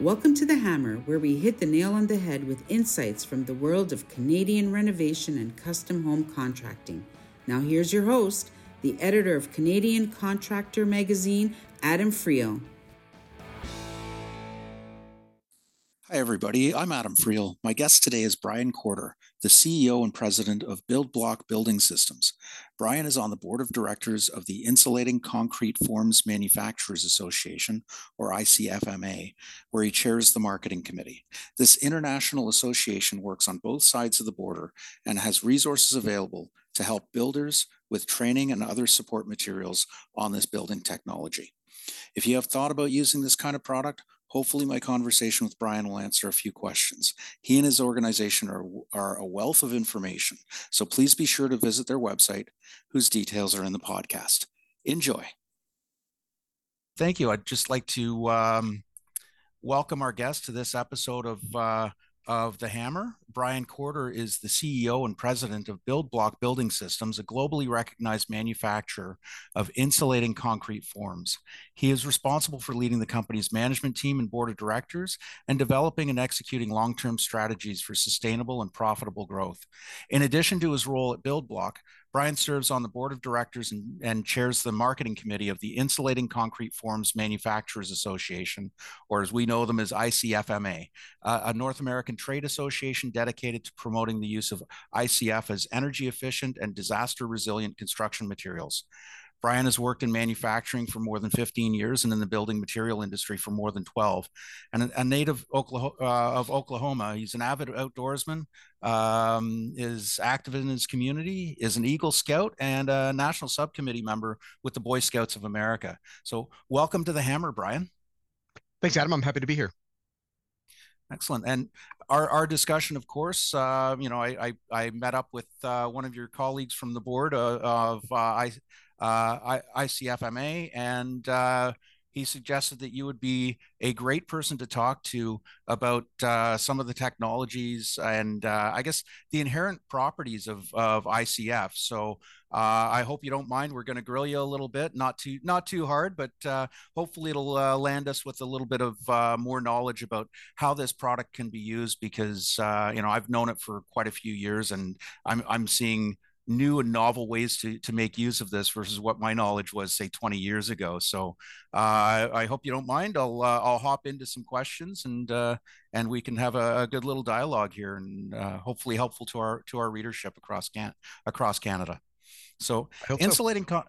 Welcome to The Hammer, where we hit the nail on the head with insights from the world of Canadian renovation and custom home contracting. Now, here's your host, the editor of Canadian Contractor magazine, Adam Friel. Hi, everybody. I'm Adam Friel. My guest today is Brian Corder, the CEO and president of BuildBlock Building Systems. Brian is on the board of directors of the Insulating Concrete Forms Manufacturers Association, or ICFMA, where he chairs the marketing committee. This international association works on both sides of the border and has resources available to help builders with training and other support materials on this building technology. If you have thought about using this kind of product, Hopefully, my conversation with Brian will answer a few questions. He and his organization are, are a wealth of information, so please be sure to visit their website, whose details are in the podcast. Enjoy. Thank you. I'd just like to um, welcome our guest to this episode of uh, of The Hammer. Brian Corder is the CEO and president of BuildBlock Building Systems, a globally recognized manufacturer of insulating concrete forms. He is responsible for leading the company's management team and board of directors and developing and executing long term strategies for sustainable and profitable growth. In addition to his role at BuildBlock, Brian serves on the board of directors and, and, chairs the marketing committee of the Insulating Concrete Forms Manufacturers Association, or as we know them as ICFMA, uh, a North American trade association dedicated to promoting the use of ICF as energy efficient and disaster resilient construction materials. Brian has worked in manufacturing for more than 15 years and in the building material industry for more than 12. And a, native Oklahoma, uh, of Oklahoma, he's an avid outdoorsman, um, is active in his community, is an Eagle Scout, and a national subcommittee member with the Boy Scouts of America. So, welcome to the Hammer, Brian. Thanks, Adam. I'm happy to be here. Excellent. And our, our discussion, of course, uh, you know, I, I, I, met up with uh, one of your colleagues from the board uh, of uh, I, uh, ICFMA, and uh, he suggested that you would be a great person to talk to about uh, some of the technologies and uh, I guess the inherent properties of, of ICF. So uh, I hope you don't mind. We're going to grill you a little bit, not too not too hard, but uh, hopefully it'll uh, land us with a little bit of uh, more knowledge about how this product can be used. Because you know I've known it for quite a few years, and I'm I'm seeing new and novel ways to to make use of this versus what my knowledge was say 20 years ago. So uh, i hope you don't mind. I'll uh, i'll hop into some questions and uh, and we can have a, a, good little dialogue here and uh, hopefully helpful to our to our readership across can across canada. So insulating so. Con-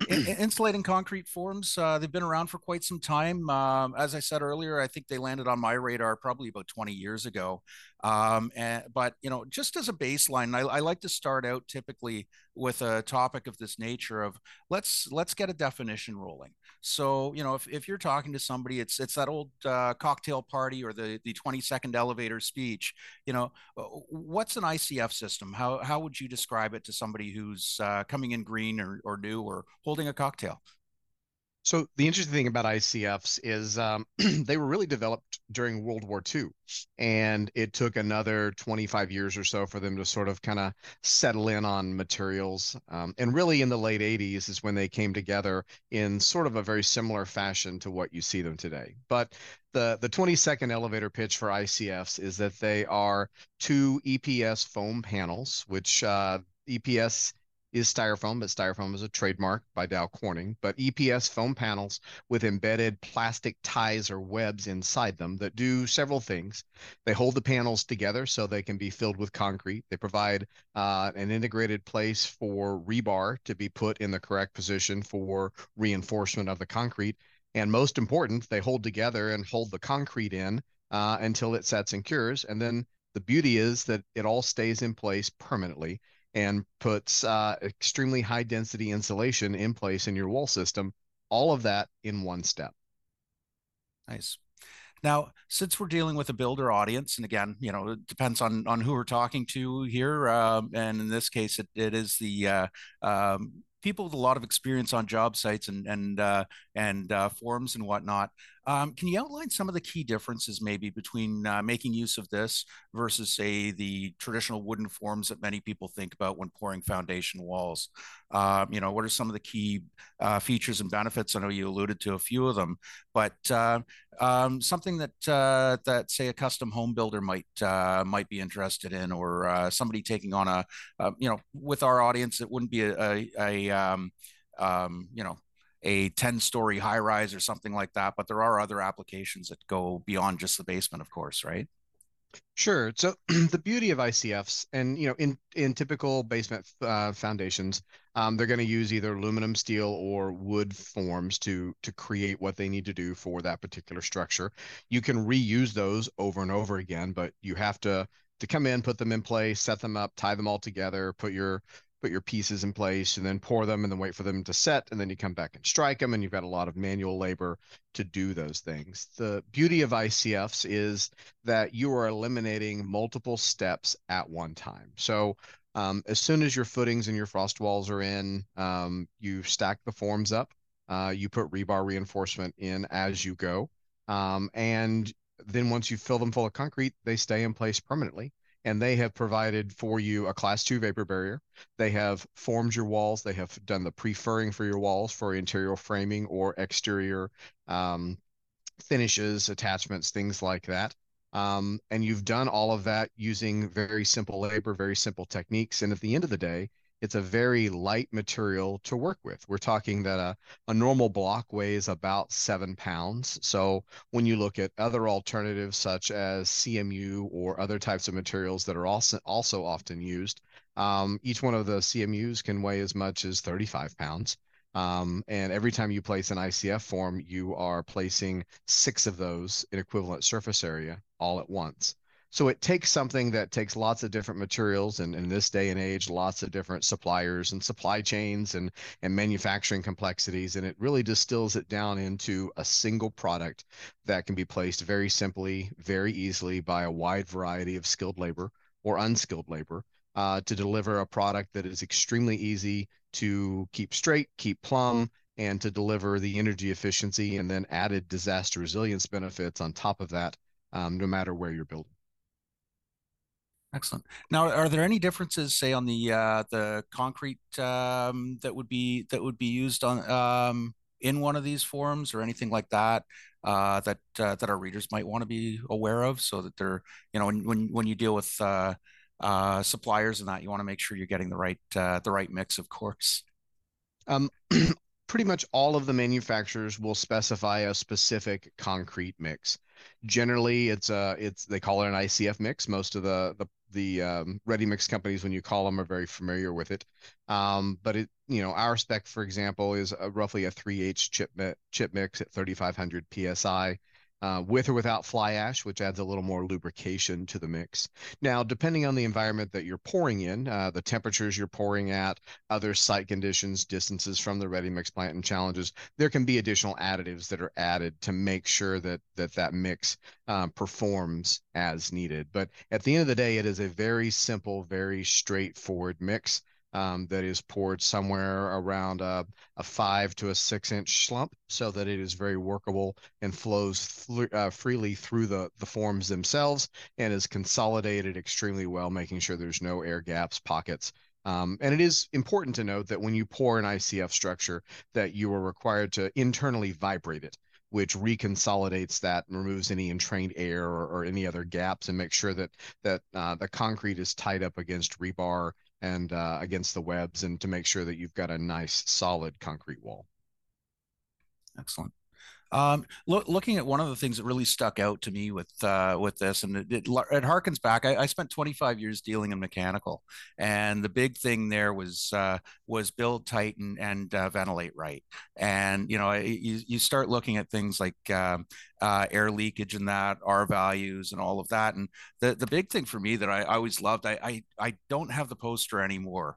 insulating concrete forms uh, they've been around for quite some time. Um, as i said earlier i think they landed on my radar probably about 20 years ago. Um, and, but you know just as a baseline I, I, like to start out typically with a topic of this nature of let's let's get a definition rolling so you know if, if you're talking to somebody it's it's that old uh, cocktail party or the the 20 second elevator speech you know uh, what's an icf system? How how would you describe it to somebody who's uh, coming in green or, or new or holding a cocktail so the interesting thing about ICFs is um, they were really developed during World War II, and it took another 25 years or so for them to sort of kind of settle in on materials. Um, and really, in the late 80s is when they came together in sort of a very similar fashion to what you see them today. But the the 20 second elevator pitch for ICFs is that they are two EPS foam panels, which uh, EPS is styrofoam, but styrofoam is a trademark by Dow Corning. But EPS foam panels with embedded plastic ties or webs inside them that do several things. They hold the panels together so they can be filled with concrete. They provide uh, an integrated place for rebar to be put in the correct position for reinforcement of the concrete. And most important, they hold together and hold the concrete in uh, until it sets and cures. And then the beauty is that it all stays in place permanently and puts uh, extremely high density insulation in place in your wall system. All of that in one step. Nice. Now, since we're dealing with a builder audience, and again, you know, it depends on on who we're talking to here, um, and in this case, it, it is the uh, um, people with a lot of experience on job sites and and uh, and uh, forms and whatnot. Um, can you outline some of the key differences maybe between uh, making use of this versus, say, the traditional wooden forms that many people think about when pouring foundation walls? Uh, you know, what are some of the key uh, features and benefits? I know you alluded to a few of them, but uh, um, something that uh, that say a custom home builder might uh, might be interested in, or somebody taking on a, you know, with our audience, it wouldn't be a, a, a um, um, you know a 10 story high rise or something like that but there are other applications that go beyond just the basement of course right Sure. So the beauty of ICFs, and you know, in in typical basement uh, foundations, um, they're going to use either aluminum, steel, or wood forms to to create what they need to do for that particular structure. You can reuse those over and over again, but you have to to come in, put them in place, set them up, tie them all together, put your put your pieces in place and then pour them and then wait for them to set and then you come back and strike them and you've got a lot of manual labor to do those things. The beauty of ICFs is that you are eliminating multiple steps at one time. So um, as soon as your footings and your frost walls are in, um, you stack the forms up. Uh, you put rebar reinforcement in as you go. Um, and then once you fill them full of concrete, they stay in place permanently and they have provided for you a class two vapor barrier. They have formed your walls. They have done the pre-furring for your walls for interior framing or exterior um, finishes, attachments, things like that. Um, and you've done all of that using very simple labor, very simple techniques. And at the end of the day, it's a very light material to work with. We're talking that a, a normal block weighs about seven pounds. So when you look at other alternatives such as CMU or other types of materials that are also also often used, um, each one of the CMUs can weigh as much as 35 pounds. Um, and every time you place an ICF form, you are placing six of those in equivalent surface area all at once. So it takes something that takes lots of different materials and in this day and age, lots of different suppliers and supply chains and, and manufacturing complexities. And it really distills it down into a single product that can be placed very simply, very easily by a wide variety of skilled labor or unskilled labor uh, to deliver a product that is extremely easy to keep straight, keep plumb, and to deliver the energy efficiency and then added disaster resilience benefits on top of that, um, no matter where you're building. Excellent. Now, are there any differences, say, on the uh, the concrete um, that would be that would be used on um, in one of these forms, or anything like that uh, that uh, that our readers might want to be aware of, so that they're you know when when when you deal with uh, uh, suppliers and that, you want to make sure you're getting the right uh, the right mix, of course. Um, pretty much all of the manufacturers will specify a specific concrete mix. Generally, it's a it's they call it an ICF mix. Most of the the the um, ready mix companies, when you call them, are very familiar with it. Um, but it, you know, our spec, for example, is a, roughly a 3H chip chip mix at 3,500 psi uh, with or without fly ash, which adds a little more lubrication to the mix. Now, depending on the environment that you're pouring in, uh, the temperatures you're pouring at, other site conditions, distances from the ready mix plant, and challenges, there can be additional additives that are added to make sure that that that mix um, performs as needed. But at the end of the day, it is a very simple, very straightforward mix um, that is poured somewhere around a, a, five to a six inch slump so that it is very workable and flows uh, freely through the, the forms themselves and is consolidated extremely well, making sure there's no air gaps, pockets. Um, and it is important to note that when you pour an ICF structure that you are required to internally vibrate it which reconsolidates that and removes any entrained air or, or, any other gaps and makes sure that that uh, the concrete is tied up against rebar and uh, against the webs and to make sure that you've got a nice solid concrete wall. Excellent. Um, lo- looking at one of the things that really stuck out to me with uh, with this, and it, it, it harkens back. I, I, spent 25 years dealing in mechanical, and the big thing there was uh, was build tight and, and uh, ventilate right. And you know, you, you start looking at things like um, uh, air leakage and that, R values, and all of that. And the the big thing for me that I, I always loved, I, I I don't have the poster anymore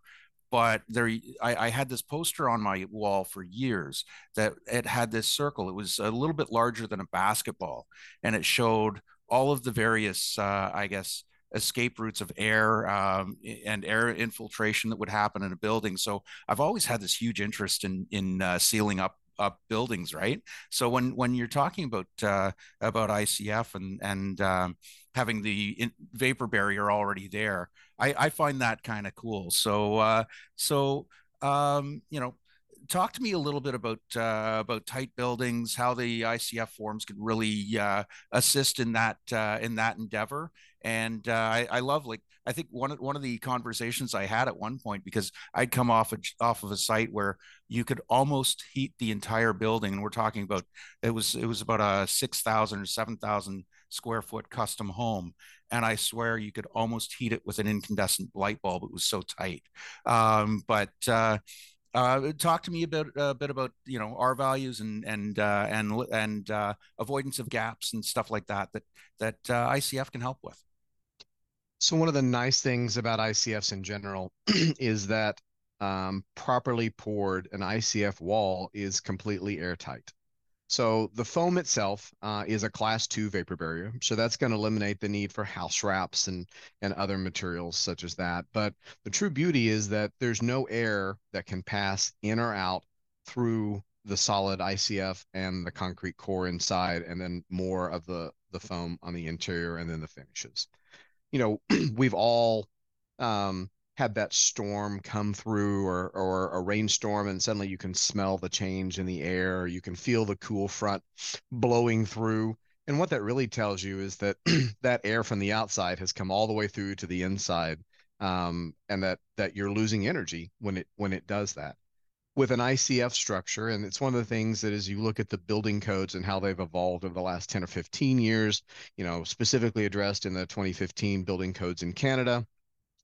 but there I, I, had this poster on my wall for years that it had this circle. It was a little bit larger than a basketball and it showed all of the various uh, i guess escape routes of air um, and air infiltration that would happen in a building. So i've always had this huge interest in in uh, sealing up up buildings, right? So when when you're talking about uh, about ICF and and um, having the in, vapor barrier already there, I, I find that kind of cool. So uh, so um, you know, talk to me a little bit about uh, about tight buildings, how the ICF forms can really uh, assist in that uh, in that endeavor. And uh, I, I, love like I think one of one of the conversations I had at one point because I'd come off a, off of a site where you could almost heat the entire building, and we're talking about it was it was about a six thousand or seven thousand square foot custom home, and I swear you could almost heat it with an incandescent light bulb. It was so tight. Um, but uh, uh, talk to me a bit, a bit about you know R values and and uh, and and uh, avoidance of gaps and stuff like that that that uh, ICF can help with. So one of the nice things about ICFs in general is that um, properly poured an ICF wall is completely airtight. So the foam itself uh, is a class two vapor barrier. So that's going to eliminate the need for house wraps and, and other materials such as that. But the true beauty is that there's no air that can pass in or out through the solid ICF and the concrete core inside, and then more of the, the foam on the interior and then the finishes. You know, we've all um, had that storm come through or or a rainstorm and suddenly you can smell the change in the air you can feel the cool front blowing through. And what that really tells you is that that air from the outside has come all the way through to the inside um, and that that you're losing energy when it when it does that. With an ICF structure and it's one of the things that as you look at the building codes and how they've evolved over the last 10 or 15 years you know specifically addressed in the 2015 building codes in Canada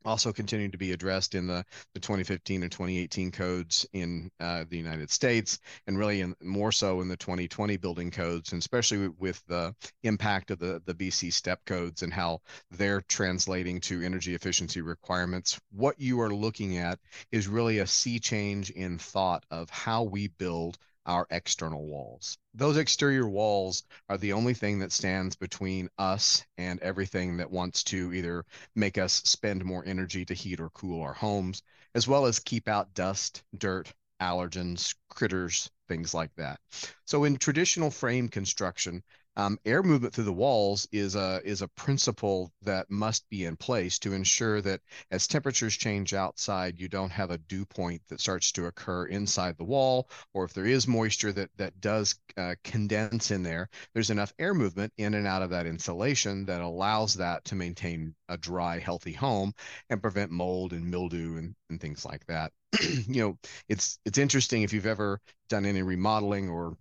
also continuing to be addressed in the, the 2015 and 2018 codes in uh, the United States, and really in, more so in the 2020 building codes, and especially with the impact of the, the BC STEP codes and how they're translating to energy efficiency requirements. What you are looking at is really a sea change in thought of how we build our external walls. Those exterior walls are the only thing that stands between us and everything that wants to either make us spend more energy to heat or cool our homes, as well as keep out dust, dirt, allergens, critters, things like that. So in traditional frame construction, um, air movement through the walls is a is a principle that must be in place to ensure that as temperatures change outside, you don't have a dew point that starts to occur inside the wall, or if there is moisture that that does uh, condense in there, there's enough air movement in and out of that insulation that allows that to maintain a dry, healthy home and prevent mold and mildew and, and things like that. you know, it's it's interesting if you've ever done any remodeling or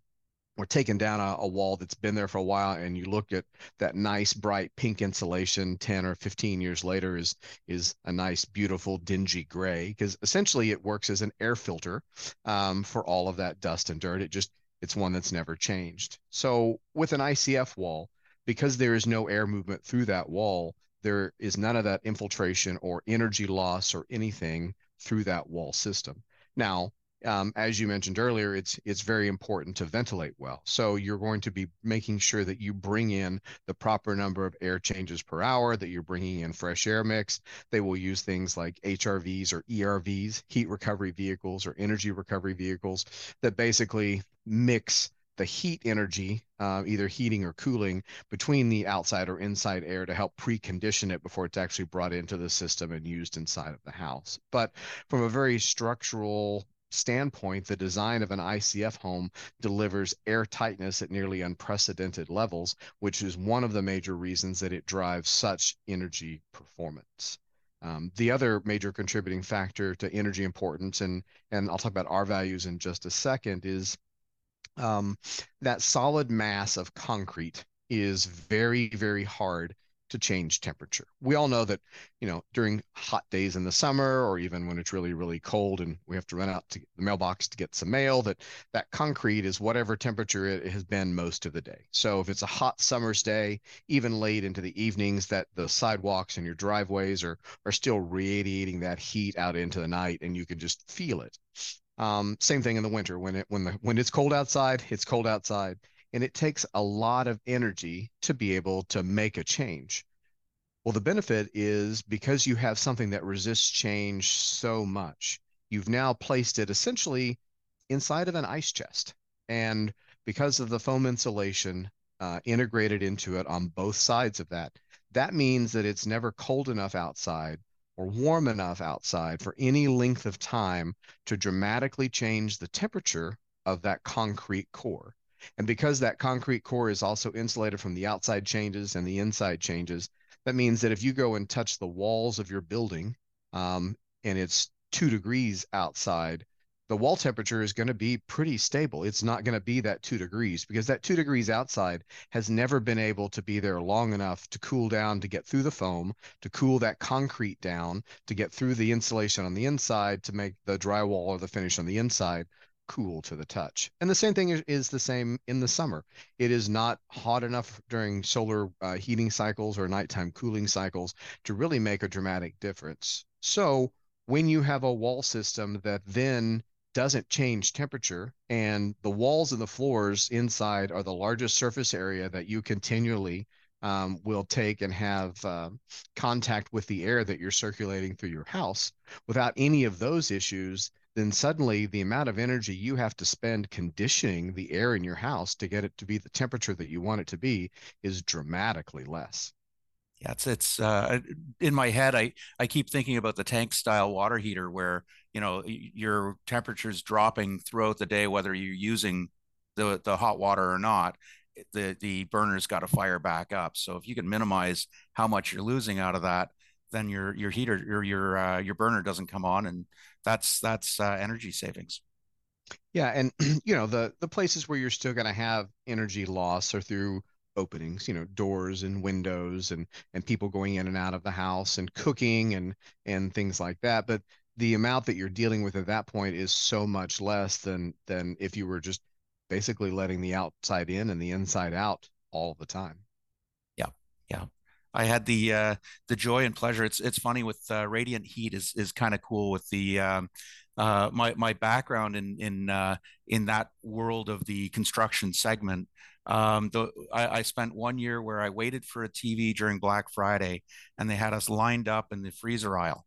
or taking down a, a, wall that's been there for a while and you look at that nice bright pink insulation 10 or 15 years later is is a nice beautiful dingy gray because essentially it works as an air filter um, for all of that dust and dirt. It just it's one that's never changed. So with an icf wall because there is no air movement through that wall there is none of that infiltration or energy loss or anything through that wall system. Now um, as you mentioned earlier, it's it's very important to ventilate well. So you're going to be making sure that you bring in the proper number of air changes per hour, that you're bringing in fresh air mix. They will use things like HRVs or ERVs, heat recovery vehicles or energy recovery vehicles, that basically mix the heat energy, uh, either heating or cooling, between the outside or inside air to help precondition it before it's actually brought into the system and used inside of the house. But from a very structural standpoint, the design of an ICF home delivers air tightness at nearly unprecedented levels, which is one of the major reasons that it drives such energy performance. Um, the other major contributing factor to energy importance, and and I'll talk about R values in just a second, is um, that solid mass of concrete is very very hard to change temperature. We all know that, you know, during hot days in the summer or even when it's really, really cold and we have to run out to the mailbox to get some mail, that that concrete is whatever temperature it has been most of the day. So if it's a hot summer's day, even late into the evenings, that the sidewalks and your driveways are are still radiating that heat out into the night and you can just feel it. Um, same thing in the winter when it when the when it's cold outside, it's cold outside and it takes a lot of energy to be able to make a change. Well, the benefit is because you have something that resists change so much, you've now placed it essentially inside of an ice chest. And because of the foam insulation uh, integrated into it on both sides of that, that means that it's never cold enough outside or warm enough outside for any length of time to dramatically change the temperature of that concrete core. And because that concrete core is also insulated from the outside changes and the inside changes, that means that if you go and touch the walls of your building um, and it's two degrees outside, the wall temperature is going to be pretty stable. It's not going to be that two degrees because that two degrees outside has never been able to be there long enough to cool down to get through the foam, to cool that concrete down, to get through the insulation on the inside, to make the drywall or the finish on the inside cool to the touch. And the same thing is, is the same in the summer. It is not hot enough during solar uh, heating cycles or nighttime cooling cycles to really make a dramatic difference. So when you have a wall system that then doesn't change temperature and the walls and the floors inside are the largest surface area that you continually um, will take and have uh, contact with the air that you're circulating through your house without any of those issues then suddenly the amount of energy you have to spend conditioning the air in your house to get it to be the temperature that you want it to be is dramatically less. Yeah, it's it's uh, in my head. I I keep thinking about the tank style water heater where you know your temperature's dropping throughout the day, whether you're using the the hot water or not. The the burner's got to fire back up. So if you can minimize how much you're losing out of that, then your your heater or your uh, your burner doesn't come on, and that's that's uh, energy savings. Yeah, and you know the the places where you're still going to have energy loss are through openings, you know, doors and windows and and people going in and out of the house and cooking and and things like that. But the amount that you're dealing with at that point is so much less than than if you were just basically letting the outside in and the inside out all the time. Yeah, yeah. I had the uh, the joy and pleasure. It's it's funny with uh, radiant heat is is kind of cool with the um, uh, my my background in in uh, in that world of the construction segment. Um, the, I, I, spent one year where I waited for a TV during Black Friday, and they had us lined up in the freezer aisle,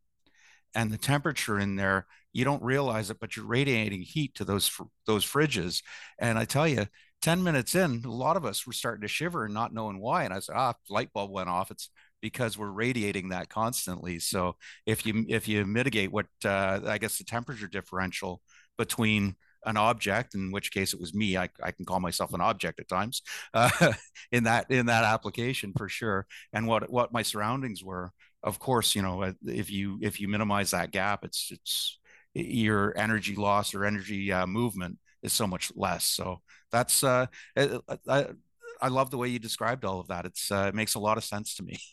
and the temperature in there you don't realize it, but you're radiating heat to those those fridges. And I tell you, 10 minutes in, a lot of us were starting to shiver and not knowing why. And I said, ah, light bulb went off. It's because we're radiating that constantly. So if you if you mitigate what uh, I guess the temperature differential between an object, in which case it was me, I, I can call myself an object at times uh, in that in that application for sure. And what what my surroundings were, of course, you know, if you if you minimize that gap, it's it's your energy loss or energy uh, movement is so much less. So that's uh, I, I love the way you described all of that. It's uh, it makes a lot of sense to me.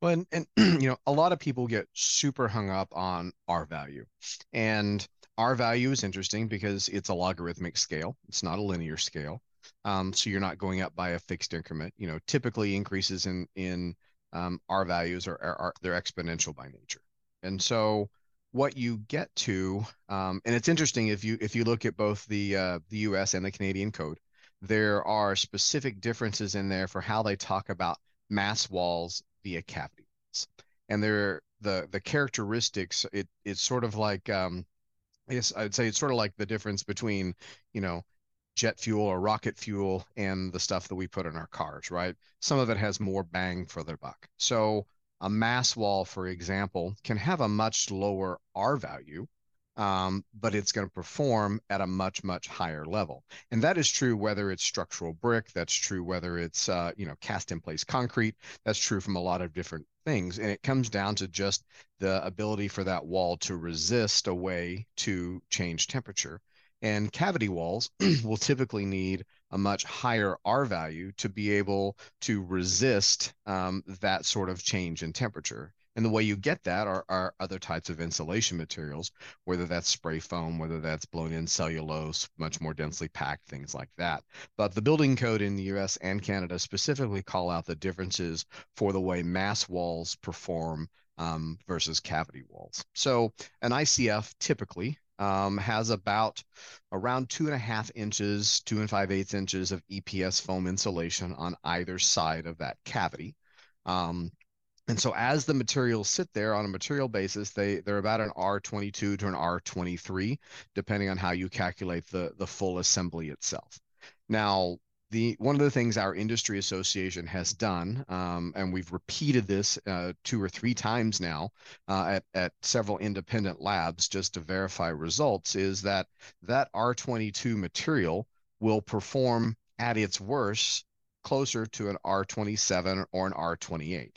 Well, and, and you know, a lot of people get super hung up on R value, and R value is interesting because it's a logarithmic scale. It's not a linear scale. Um, so you're not going up by a fixed increment. You know, typically increases in in um, R values are, are, are they're exponential by nature, and so what you get to, um, and it's interesting if you if you look at both the uh, the U.S. and the Canadian code, there are specific differences in there for how they talk about mass walls via cavity walls, and they're the the characteristics. It it's sort of like um, I guess I'd say it's sort of like the difference between you know jet fuel or rocket fuel and the stuff that we put in our cars, right? Some of it has more bang for their buck. So a mass wall, for example, can have a much lower R value, um, but it's going to perform at a much, much higher level. And that is true whether it's structural brick, that's true whether it's, uh, you know, cast in place concrete, that's true from a lot of different things. And it comes down to just the ability for that wall to resist a way to change temperature. And cavity walls will typically need a much higher R value to be able to resist um, that sort of change in temperature. And the way you get that are, are other types of insulation materials, whether that's spray foam, whether that's blown in cellulose, much more densely packed, things like that. But the building code in the US and Canada specifically call out the differences for the way mass walls perform um, versus cavity walls. So an ICF typically um, has about around two and a half inches, two and five eighths inches of EPS foam insulation on either side of that cavity. Um, And so as the materials sit there on a material basis, they they're about an R22 to an R23, depending on how you calculate the the full assembly itself. Now, the one of the things our industry association has done, um, and we've repeated this uh, two or three times now uh, at at several independent labs just to verify results, is that that R22 material will perform at its worst closer to an R27 or an R28.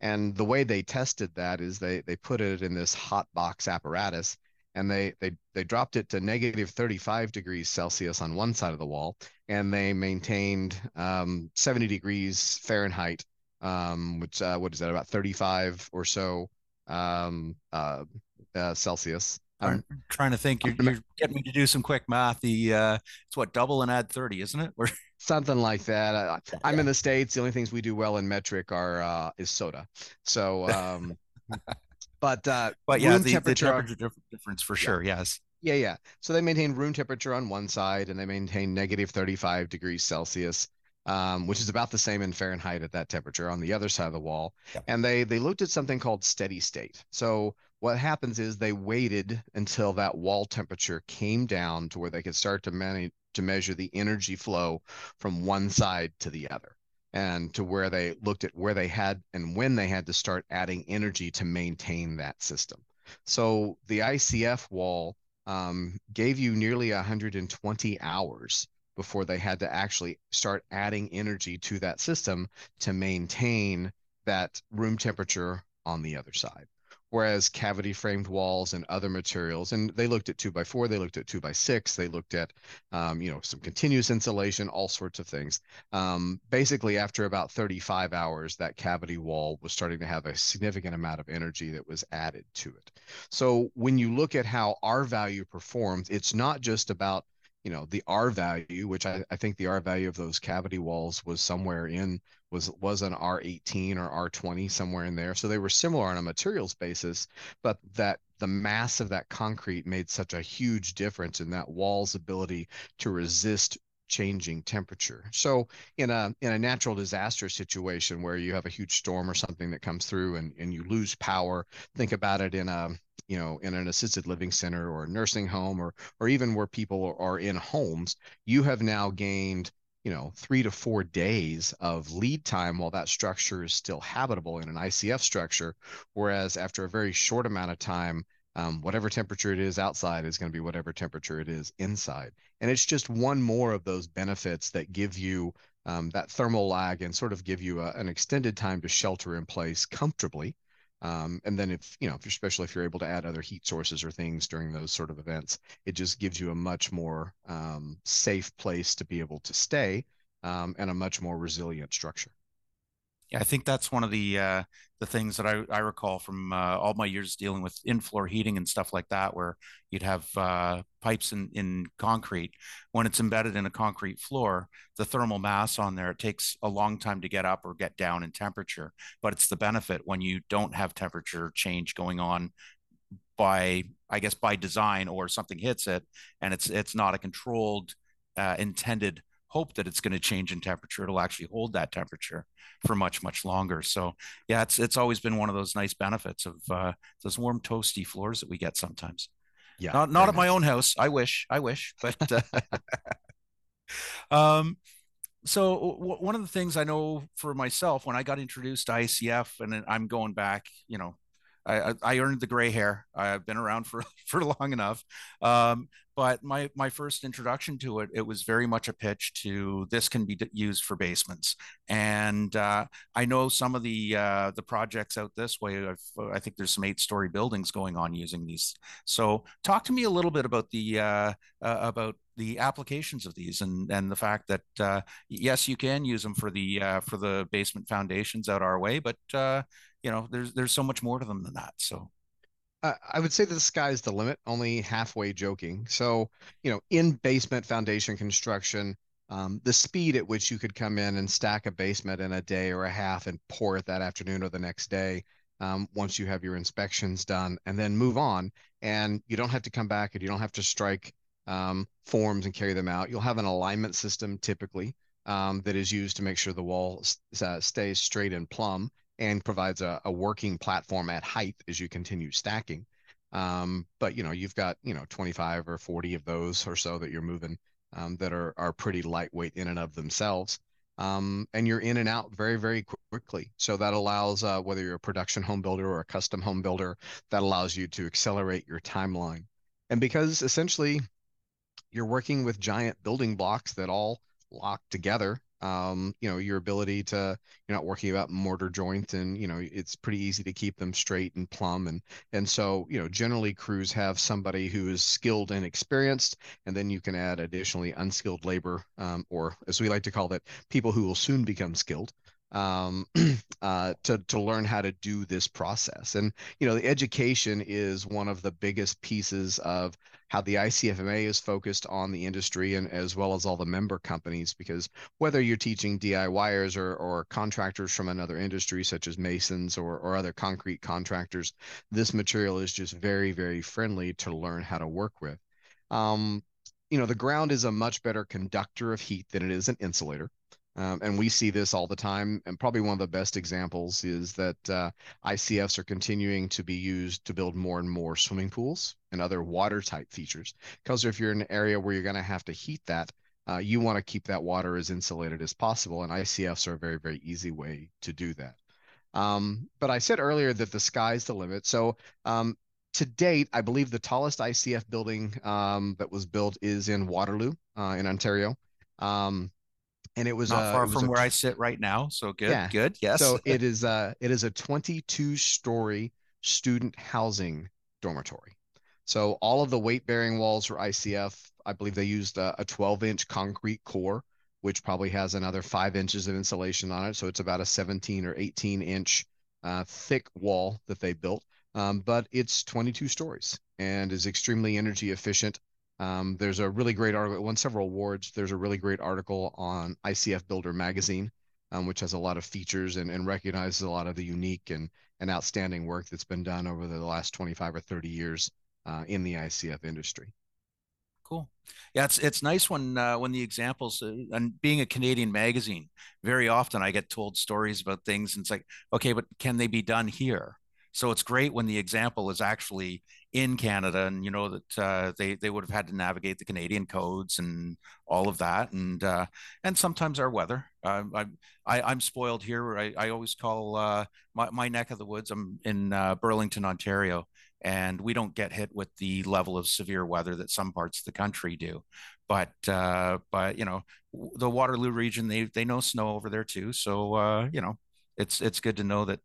And the way they tested that is they they put it in this hot box apparatus and they they they dropped it to negative 35 degrees Celsius on one side of the wall and they maintained um, 70 degrees Fahrenheit um, which uh, what is that about 35 or so um, uh, uh, Celsius I'm trying to think. You're, you're, getting me to do some quick math. The uh, it's what double and add thirty, isn't it? Or Something like that. I, am in the states. The only things we do well in metric are uh, is soda. So, um, but uh, but yeah, the temperature, the temperature difference for sure. Yeah. Yes. Yeah, yeah. So they maintain room temperature on one side, and they maintain negative 35 degrees Celsius um, which is about the same in Fahrenheit at that temperature on the other side of the wall. Yeah. And they they looked at something called steady state. So what happens is they waited until that wall temperature came down to where they could start to manage to measure the energy flow from one side to the other and to where they looked at where they had and when they had to start adding energy to maintain that system. So the ICF wall um, gave you nearly 120 hours before they had to actually start adding energy to that system to maintain that room temperature on the other side. Whereas cavity framed walls and other materials, and they looked at two by four, they looked at two by six, they looked at, um, you know, some continuous insulation, all sorts of things. Um, basically, after about 35 hours, that cavity wall was starting to have a significant amount of energy that was added to it. So when you look at how R value performs, it's not just about you know the R value, which I, I think the R value of those cavity walls was somewhere in was was an R18 or R20 somewhere in there. So they were similar on a materials basis, but that the mass of that concrete made such a huge difference in that wall's ability to resist changing temperature. So in a in a natural disaster situation where you have a huge storm or something that comes through and, and you lose power, think about it in a you know in an assisted living center or a nursing home or or even where people are in homes, you have now gained you know three to four days of lead time while that structure is still habitable in an ICF structure, whereas after a very short amount of time um, whatever temperature it is outside is going to be whatever temperature it is inside. And it's just one more of those benefits that give you um, that thermal lag and sort of give you a, an extended time to shelter in place comfortably. Um, and then if, you know, if especially if you're able to add other heat sources or things during those sort of events, it just gives you a much more um, safe place to be able to stay um, and a much more resilient structure. I think that's one of the uh, the things that I, I recall from uh, all my years dealing with in-floor heating and stuff like that, where you'd have uh, pipes in, in concrete. When it's embedded in a concrete floor, the thermal mass on there, it takes a long time to get up or get down in temperature. But it's the benefit when you don't have temperature change going on by, I guess, by design or something hits it, and it's it's not a controlled, uh, intended hope that it's going to change in temperature. It'll actually hold that temperature for much, much longer. So yeah, it's it's always been one of those nice benefits of uh, those warm, toasty floors that we get sometimes. Yeah, not not at nice. my own house. I wish, I wish, but. Uh, um, so w- one of the things I know for myself when I got introduced to ICF, and I'm going back, you know, I, I earned the gray hair. I've been around for for long enough. Um, but my my first introduction to it, it was very much a pitch to this can be used for basements. And uh, I know some of the uh, the projects out this way. I've, i think there's some eight story buildings going on using these. So talk to me a little bit about the uh, uh about the applications of these and and the fact that uh, yes, you can use them for the uh, for the basement foundations out our way, but you know there's there's so much more to them than that so I would say that the sky's the limit, only halfway joking. So, you know, in basement foundation construction, um, the speed at which you could come in and stack a basement in a day or a half and pour it that afternoon or the next day, um, once you have your inspections done, and then move on, and you don't have to come back and you don't have to strike um, forms and carry them out. You'll have an alignment system typically um, that is used to make sure the wall uh, stays straight and plumb and provides a, a working platform at height as you continue stacking. Um, but you know, you've got you know 25 or 40 of those or so that you're moving um, that are are pretty lightweight in and of themselves. Um, and you're in and out very very quickly. So that allows uh, whether you're a production home builder or a custom home builder, that allows you to accelerate your timeline. And because essentially you're working with giant building blocks that all lock together um, you know, your ability to you're not working about mortar joints and you know it's pretty easy to keep them straight and plumb and and so you know generally crews have somebody who is skilled and experienced and then you can add additionally unskilled labor um, or as we like to call it people who will soon become skilled um, uh, to to learn how to do this process. And you know, the education is one of the biggest pieces of how the ICFMA is focused on the industry and as well as all the member companies. Because whether you're teaching DIYers or or contractors from another industry, such as masons or or other concrete contractors, this material is just very very friendly to learn how to work with. Um, you know, the ground is a much better conductor of heat than it is an insulator. Um, and we see this all the time. And probably one of the best examples is that uh, ICFs are continuing to be used to build more and more swimming pools and other water type features. Because if you're in an area where you're going to have to heat that, uh, you want to keep that water as insulated as possible. And ICFs are a very, very easy way to do that. Um, but I said earlier that the sky's the limit. So um, to date, I believe the tallest ICF building um, that was built is in Waterloo uh, in Ontario. Um, and it was not uh, far was from a, where I sit right now. So good, yeah. good, yes. So it is uh it is a 22 story student housing dormitory. So all of the weight bearing walls for ICF, I believe they used a, a 12 inch concrete core, which probably has another five inches of insulation on it. So it's about a 17 or 18 inch uh, thick wall that they built. Um, but it's 22 stories and is extremely energy efficient. Um, there's a really great article, won several awards. There's a really great article on ICF Builder magazine, um, which has a lot of features and, and recognizes a lot of the unique and, and outstanding work that's been done over the last 25 or 30 years uh, in the ICF industry. Cool. Yeah, it's it's nice when uh, when the examples uh, and being a Canadian magazine, very often I get told stories about things and it's like, okay, but can they be done here? So it's great when the example is actually in Canada, and you know that uh, they they would have had to navigate the Canadian codes and all of that, and uh, and sometimes our weather. Uh, I, I am spoiled here. I, I always call uh, my my neck of the woods. I'm in uh, Burlington, Ontario, and we don't get hit with the level of severe weather that some parts of the country do. But uh, but you know the Waterloo region, they they know snow over there too. So you know it's it's good to know that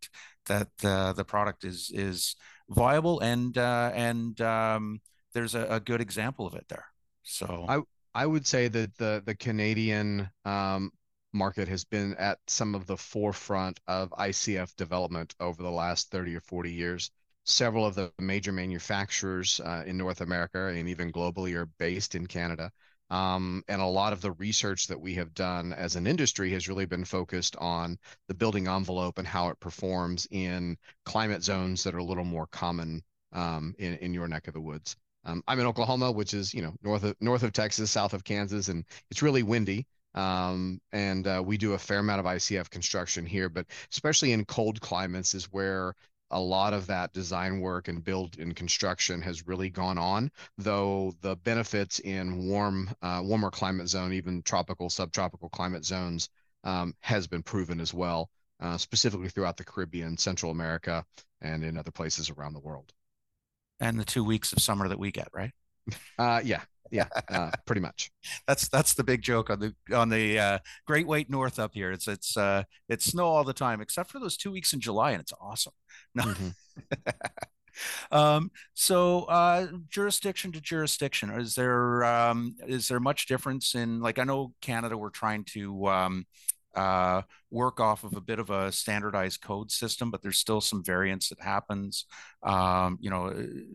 that uh, the product is is viable and uh, and um, there's a, a, good example of it there. So I I would say that the the Canadian um, market has been at some of the forefront of ICF development over the last 30 or 40 years. Several of the major manufacturers uh, in North America and even globally are based in Canada. Um, and a lot of the research that we have done as an industry has really been focused on the building envelope and how it performs in climate zones that are a little more common um, in, in your neck of the woods. Um, I'm in Oklahoma, which is you know north of north of Texas, south of Kansas, and it's really windy. Um, and uh, we do a fair amount of ICF construction here, but especially in cold climates is where a lot of that design work and build and construction has really gone on, though the benefits in warm, uh, warmer climate zone, even tropical, subtropical climate zones, um, has been proven as well, uh, specifically throughout the Caribbean, Central America, and in other places around the world. And the two weeks of summer that we get, right? Uh, yeah, yeah, uh, pretty much. That's that's the big joke on the on the uh, Great White North up here. It's it's uh, it's snow all the time, except for those two weeks in July, and it's awesome. No. Mm-hmm. um, so uh, jurisdiction to jurisdiction, is there um, is there much difference in like I know Canada we're trying to um, uh, work off of a bit of a standardized code system, but there's still some variance that happens. Um, you know,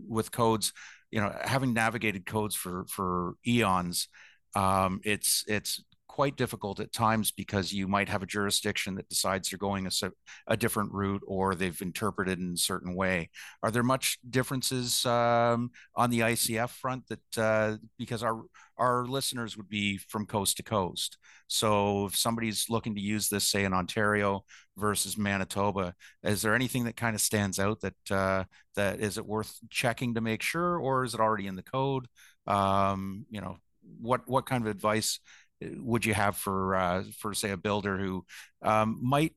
with codes, you know, having navigated codes for for eons, um, it's it's quite difficult at times because you might have a jurisdiction that decides they're going a, a different route or they've interpreted in a certain way. Are there much differences um, on the ICF front that uh, because our our listeners would be from coast to coast. So if somebody's looking to use this, say in Ontario versus Manitoba, is there anything that kind of stands out that uh, that is it worth checking to make sure, or is it already in the code? Um, you know, what what kind of advice would you have for uh, for say a builder who um, might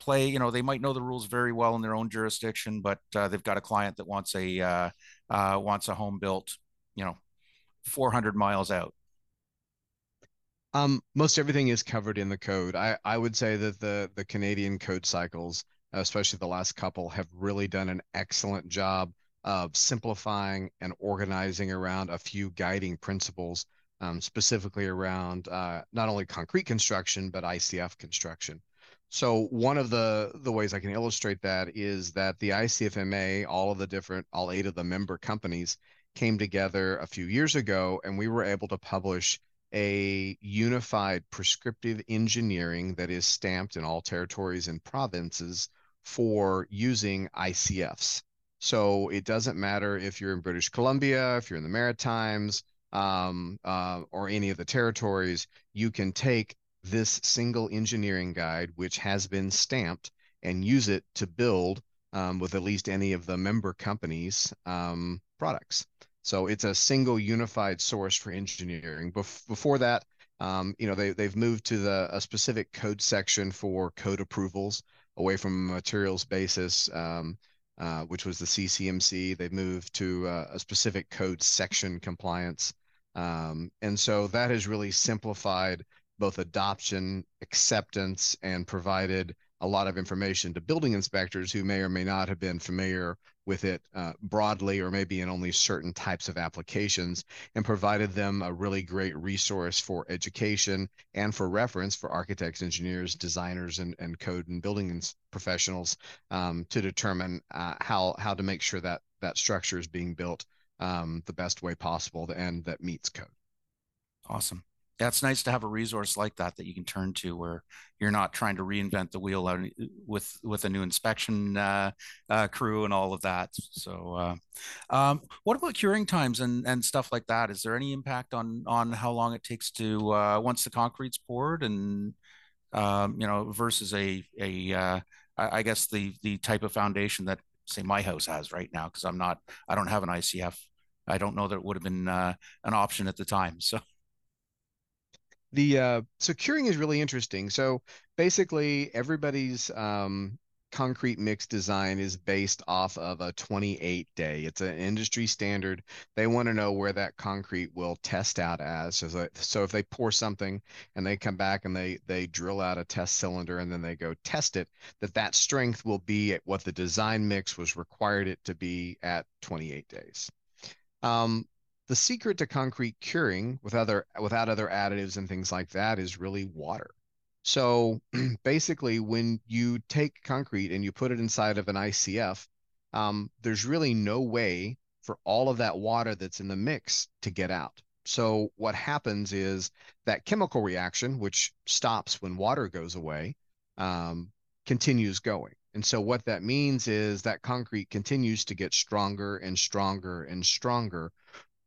play you know they might know the rules very well in their own jurisdiction but uh, they've got a client that wants a uh, uh, wants a home built you know 400 miles out? Um, most everything is covered in the code. I, I would say that the the Canadian code cycles, especially the last couple, have really done an excellent job of simplifying and organizing around a few guiding principles, um, specifically around uh, not only concrete construction but ICF construction. So one of the the ways I can illustrate that is that the ICFMA, all of the different, all eight of the member companies came together a few years ago and we were able to publish a unified prescriptive engineering that is stamped in all territories and provinces for using ICFs. So it doesn't matter if you're in British Columbia, if you're in the Maritimes, um, uh, or any of the territories, you can take this single engineering guide, which has been stamped, and use it to build um, with at least any of the member companies' um, products. So it's a single unified source for engineering. Bef- before that, um, you know, they, they've moved to the a specific code section for code approvals away from materials basis, um, uh, which was the CCMC. They moved to uh, a specific code section compliance. Um, and so that has really simplified both adoption, acceptance, and provided a lot of information to building inspectors who may or may not have been familiar with it uh, broadly or maybe in only certain types of applications and provided them a really great resource for education and for reference for architects, engineers, designers, and, and code and building professionals um, to determine uh, how, how to make sure that that structure is being built um, the best way possible and that meets code. Awesome yeah, it's nice to have a resource like that that you can turn to where you're not trying to reinvent the wheel with with a new inspection uh, uh, crew and all of that. So, uh, um, what about curing times and and stuff like that? Is there any impact on on how long it takes to uh, once the concrete's poured and um, you know versus a a uh, I guess the the type of foundation that say my house has right now because I'm not I don't have an ICF. I don't know that it would have been uh, an option at the time. So the uh, so curing is really interesting. So basically, everybody's um, concrete mix design is based off of a 28 day. It's an industry standard. They want to know where that concrete will test out as. So, so if they pour something and they come back and they they drill out a test cylinder and then they go test it, that that strength will be at what the design mix was required it to be at 28 days. Um, the secret to concrete curing with other without other additives and things like that is really water. So basically, when you take concrete and you put it inside of an ICF, um, there's really no way for all of that water that's in the mix to get out. So what happens is that chemical reaction, which stops when water goes away, um, continues going. And so what that means is that concrete continues to get stronger and stronger and stronger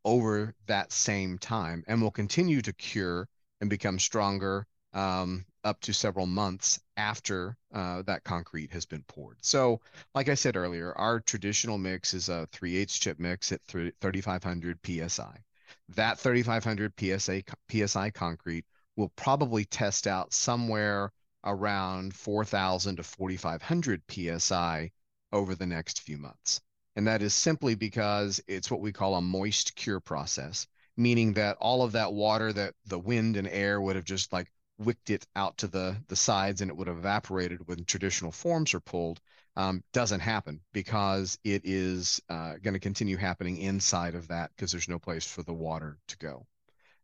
over that same time and will continue to cure and become stronger um, up to several months after uh, that concrete has been poured. So, like I said earlier, our traditional mix is a 3 8 chip mix at 3,500 psi. That 3,500 psi, psi concrete will probably test out somewhere around 4,000 to 4,500 psi over the next few months. And that is simply because it's what we call a moist cure process, meaning that all of that water that the wind and air would have just like wicked it out to the, the sides and it would have evaporated when traditional forms are pulled um, doesn't happen because it is uh, going to continue happening inside of that because there's no place for the water to go.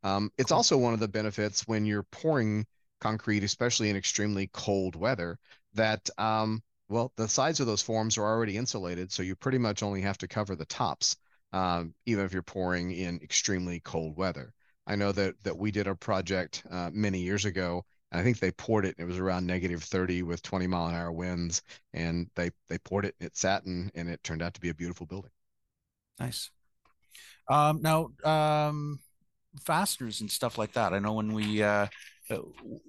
Um, it's cool. also one of the benefits when you're pouring concrete, especially in extremely cold weather, that um, well, the sides of those forms are already insulated, so you pretty much only have to cover the tops, um, even if you're pouring in extremely cold weather. I know that that we did a project uh, many years ago, I think they poured it. it was around negative 30 with 20 mile an hour winds, and they they poured it. It sat, and and it turned out to be a beautiful building. Nice. Um, now, um, fasteners and stuff like that. I know when we uh,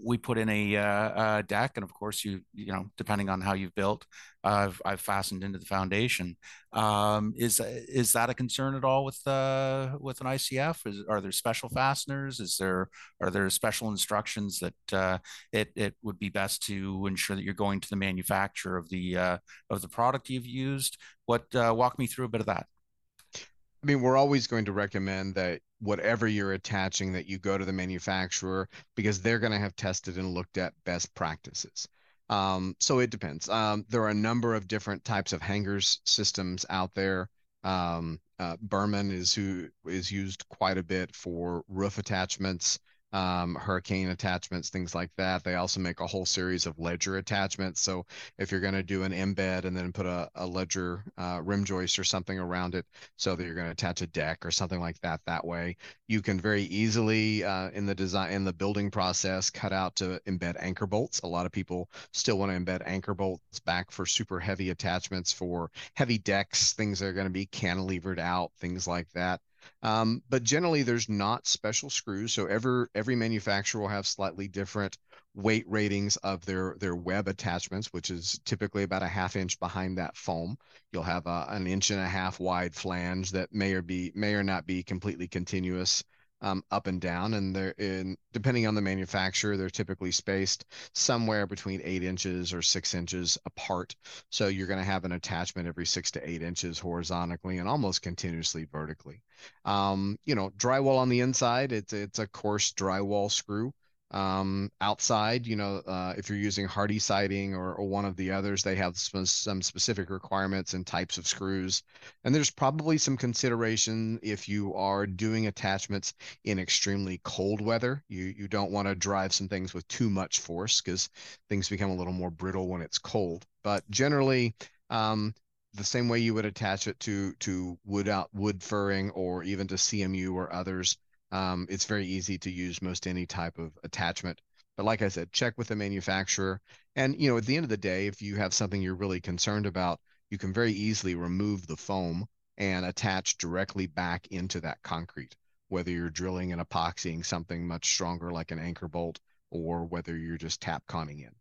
we put in a, uh, a, deck, and of course, you you know, depending on how you've built, I've I've fastened into the foundation. Um, is is that a concern at all with uh, with an ICF? Is, are there special fasteners? Is there are there special instructions that uh, it it would be best to ensure that you're going to the manufacturer of the uh, of the product you've used? What uh, walk me through a bit of that. I mean, we're always going to recommend that whatever you're attaching that you go to the manufacturer because they're going to have tested and looked at best practices. Um, so it depends. Um, there are a number of different types of hangers systems out there. Um, uh, Berman is who is used quite a bit for roof attachments um, hurricane attachments, things like that. They also make a whole series of ledger attachments. So if you're going to do an embed and then put a, a ledger uh, rim joist or something around it, so that you're going to attach a deck or something like that, that way you can very easily uh, in the design in the building process cut out to embed anchor bolts. A lot of people still want to embed anchor bolts back for super heavy attachments for heavy decks, things that are going to be cantilevered out, things like that. Um, but generally, there's not special screws. So every every manufacturer will have slightly different weight ratings of their their web attachments, which is typically about a half inch behind that foam. You'll have a, an inch and a half wide flange that may or be may or not be completely continuous um, up and down, and they're in depending on the manufacturer, they're typically spaced somewhere between eight inches or six inches apart. So you're going to have an attachment every six to eight inches horizontally and almost continuously vertically. Um, you know, drywall on the inside, it's it's a coarse drywall screw. Um, outside, you know, uh, if you're using Hardie siding or, or one of the others, they have some, some specific requirements and types of screws. And there's probably some consideration if you are doing attachments in extremely cold weather. You you don't want to drive some things with too much force because things become a little more brittle when it's cold. But generally, um, the same way you would attach it to to wood out wood furring or even to CMU or others um, it's very easy to use most any type of attachment. But like I said, check with the manufacturer. And you know, at the end of the day, if you have something you're really concerned about, you can very easily remove the foam and attach directly back into that concrete, whether you're drilling and epoxying something much stronger like an anchor bolt or whether you're just Tapconning in.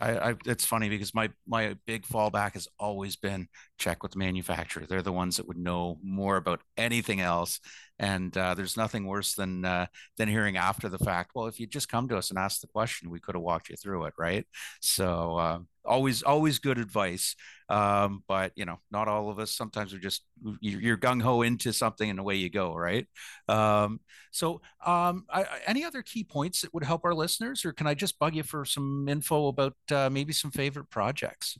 I, I, it's funny because my my big fallback has always been check with the manufacturer. They're the ones that would know more about anything else. And uh, there's nothing worse than uh, than hearing after the fact. Well, if you just come to us and ask the question, we could have walked you through it, right? So uh, always always good advice. Um, but you know, not all of us. Sometimes we're just you're gung ho into something and away you go, right? Um, so, um, I, any other key points that would help our listeners, or can I just bug you for some info about uh, maybe some favorite projects?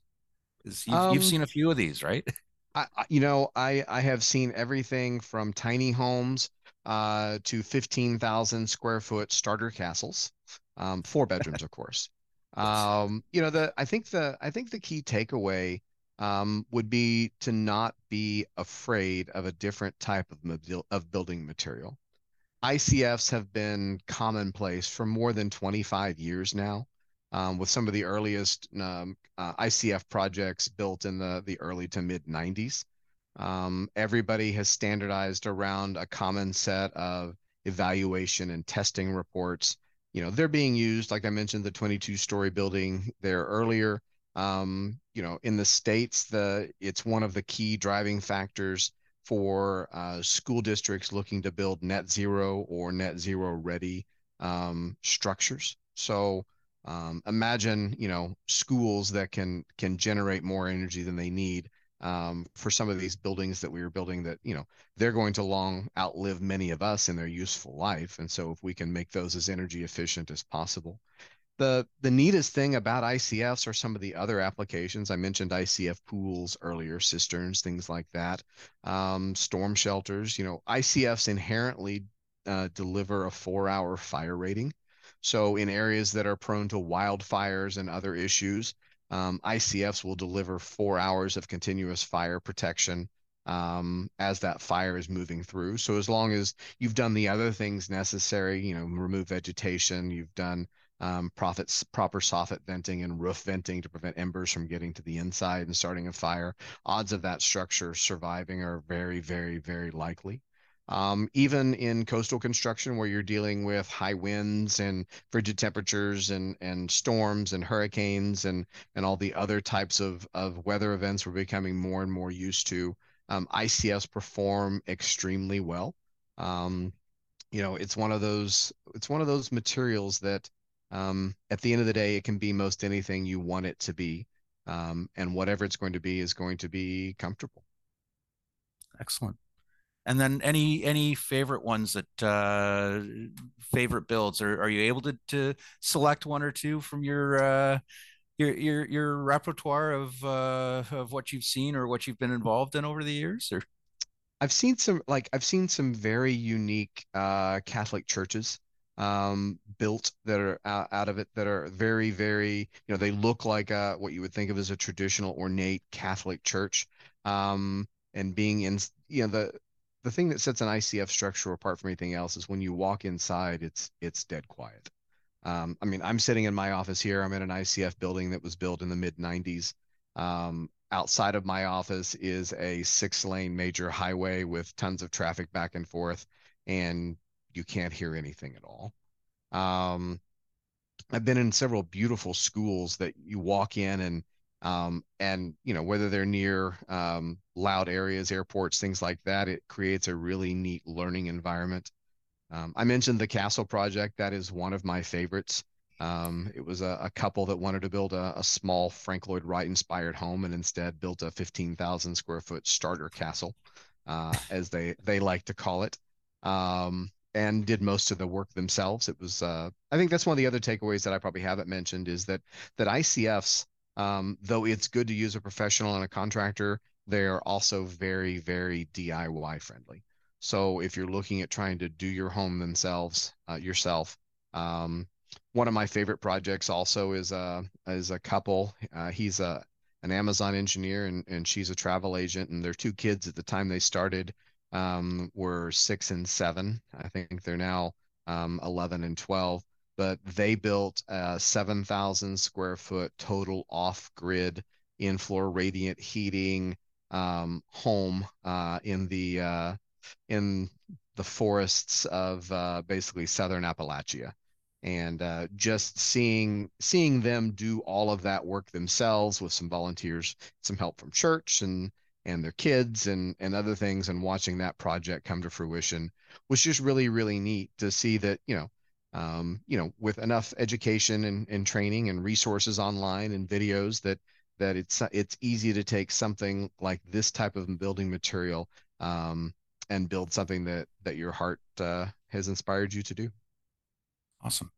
You've, um, you've, seen a few of these, right? I, you know, I I have seen everything from tiny homes uh, to fifteen thousand square foot starter castles, um, four bedrooms, of course. Um, you know, the I think the I think the key takeaway um, would be to not be afraid of a different type of of building material. ICFs have been commonplace for more than 25 years now um, with some of the earliest um, uh, ICF projects built in the, the early to mid 90s. Um, everybody has standardized around a common set of evaluation and testing reports. You know, they're being used, like I mentioned, the 22 story building there earlier. Um, you know, in the States, the it's one of the key driving factors for uh, school districts looking to build net zero or net zero ready um, structures. So um, imagine you know schools that can can generate more energy than they need um, for some of these buildings that we were building that you know they're going to long outlive many of us in their useful life. And so if we can make those as energy efficient as possible. The the neatest thing about icfs are some of the other applications. I mentioned icf pools earlier cisterns things like that um, storm shelters. You know icfs inherently uh, deliver a four hour fire rating. So in areas that are prone to wildfires and other issues, um, ICFs will deliver four hours of continuous fire protection um, as that fire is moving through. So as long as you've done the other things necessary, you know, remove vegetation, you've done um, profits, proper soffit venting and roof venting to prevent embers from getting to the inside and starting a fire, odds of that structure surviving are very, very, very likely. Um, even in coastal construction where you're dealing with high winds and frigid temperatures and, and storms and hurricanes and, and all the other types of, of weather events we're becoming more and more used to, um, ICFs perform extremely well. Um, you know, it's one of those it's one of those materials that um, at the end of the day, it can be most anything you want it to be, um, and whatever it's going to be is going to be comfortable. Excellent. And then any any favorite ones that uh, favorite builds? Are are you able to to select one or two from your uh, your your your repertoire of uh, of what you've seen or what you've been involved in over the years? Or I've seen some like I've seen some very unique uh, Catholic churches um, built that are out, out, of it that are very very you know they look like a, what you would think of as a traditional ornate Catholic church. Um, and being in you know the the thing that sets an ICF structure apart from anything else is when you walk inside, it's it's dead quiet. Um, I mean, I'm sitting in my office here. I'm in an ICF building that was built in the mid 90s. Um, outside of my office is a six lane major highway with tons of traffic back and forth, and you can't hear anything at all. Um, I've been in several beautiful schools that you walk in and um, and you know whether they're near um, loud areas, airports, things like that, it creates a really neat learning environment. Um, I mentioned the Castle Project. That is one of my favorites. Um, it was a, a, couple that wanted to build a, a, small Frank Lloyd Wright inspired home and instead built a 15,000 square foot starter castle, uh, as they they like to call it, um, and did most of the work themselves. It was uh, I think that's one of the other takeaways that I probably haven't mentioned is that that ICFs um, though it's good to use a professional and a contractor, they are also very, very DIY friendly. So if you're looking at trying to do your home themselves uh, yourself, um, one of my favorite projects also is a is a couple. Uh, he's a an Amazon engineer and and she's a travel agent, and their two kids at the time they started um, were six and seven. I think they're now um, 11 and 12 but they built a 7,000 square foot total off grid in floor radiant heating um, home uh, in the uh, in the forests of uh, basically southern Appalachia. And uh, just seeing seeing them do all of that work themselves with some volunteers, some help from church and and their kids and and other things, and watching that project come to fruition was just really really neat to see that you know um, you know, with enough education and, and training and resources online and videos that that it's it's easy to take something like this type of building material um, and build something that that your heart uh, has inspired you to do. Awesome,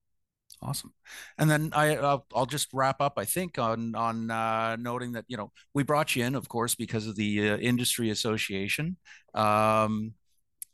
awesome. And then I I'll, I'll just wrap up. I think on on uh, noting that you know we brought you in, of course, because of the uh, industry association. Um,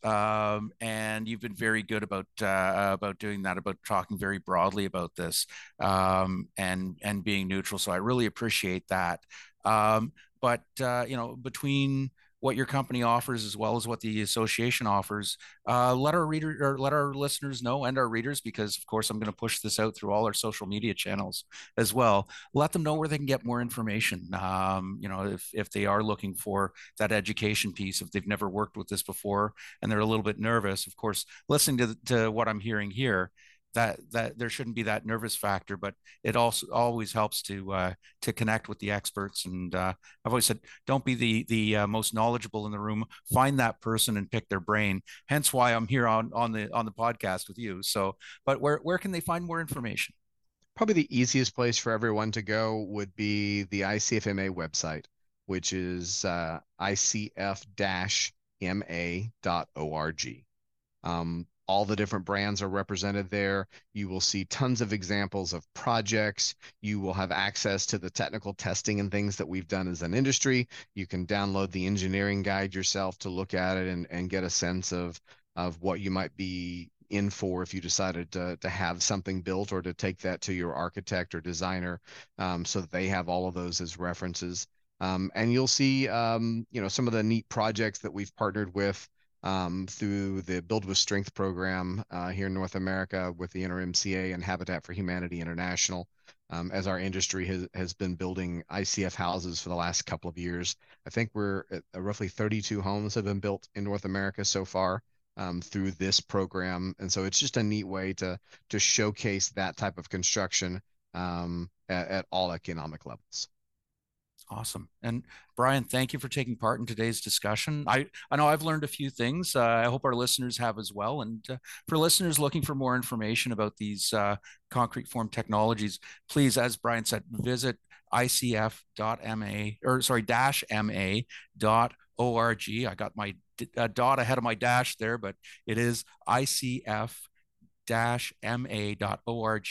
um, and you've been very good about uh, about doing that, about talking very broadly about this, um, and and being neutral. So I really appreciate that. Um, but uh, you know, between what your company offers as well as what the association offers. Uh, let our reader or let our listeners know and our readers, because of course I'm going to push this out through all our social media channels as well. Let them know where they can get more information. Um, you know, if if they are looking for that education piece, if they've never worked with this before and they're a little bit nervous, of course, listening to to what I'm hearing here that that there shouldn't be that nervous factor but it also always helps to uh, to connect with the experts and uh, i've always said don't be the the uh, most knowledgeable in the room. Find that person and pick their brain. Hence why i'm here on on the on the podcast with you. So but where where can they find more information? Probably the easiest place for everyone to go would be the icfma website which is uh, icf-ma.org um, all the different brands are represented there. You will see tons of examples of projects. You will have access to the technical testing and things that we've done as an industry. You can download the engineering guide yourself to look at it and, and get a sense of, of what you might be in for if you decided to, to have something built or to take that to your architect or designer um, so that they have all of those as references. Um, and you'll see, um, you know, some of the neat projects that we've partnered with um, through the Build with Strength program uh, here in North America with the NRMCA and Habitat for Humanity International. Um, as our industry has, has been building ICF houses for the last couple of years. I think we're uh, roughly 32 homes have been built in North America so far um, through this program, and so it's just a neat way to to showcase that type of construction um, at, at all economic levels. Awesome. And Brian, thank you for taking part in today's discussion. I, I know I've learned a few things. Uh, I hope our listeners have as well. And uh, for listeners looking for more information about these uh, concrete form technologies, please, as Brian said, visit icf.ma or sorry, dash ma dot org. I got my uh, dot ahead of my dash there, but it is icf dash ma.org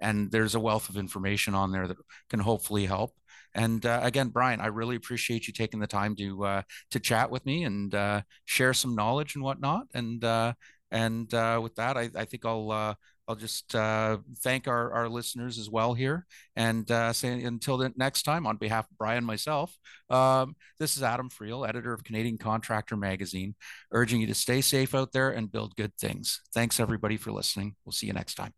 and there's a wealth of information on there that can hopefully help and uh, again, Brian, I really appreciate you taking the time to uh, to chat with me and uh, share some knowledge and whatnot. And uh, and uh, with that, I, I think I'll uh, I'll just thank our, our listeners as well here, and say until the next time, on behalf of Brian myself, um, this is Adam Freill, editor of Canadian Contractor Magazine, urging you to stay safe out there and build good things. Thanks everybody for listening. We'll see you next time.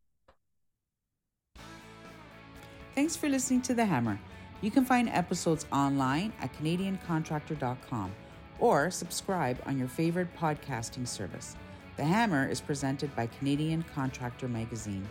Thanks for listening to The Hammer. You can find episodes online at CanadianContractor.com or subscribe on your favorite podcasting service. The Hammer is presented by Canadian Contractor Magazine.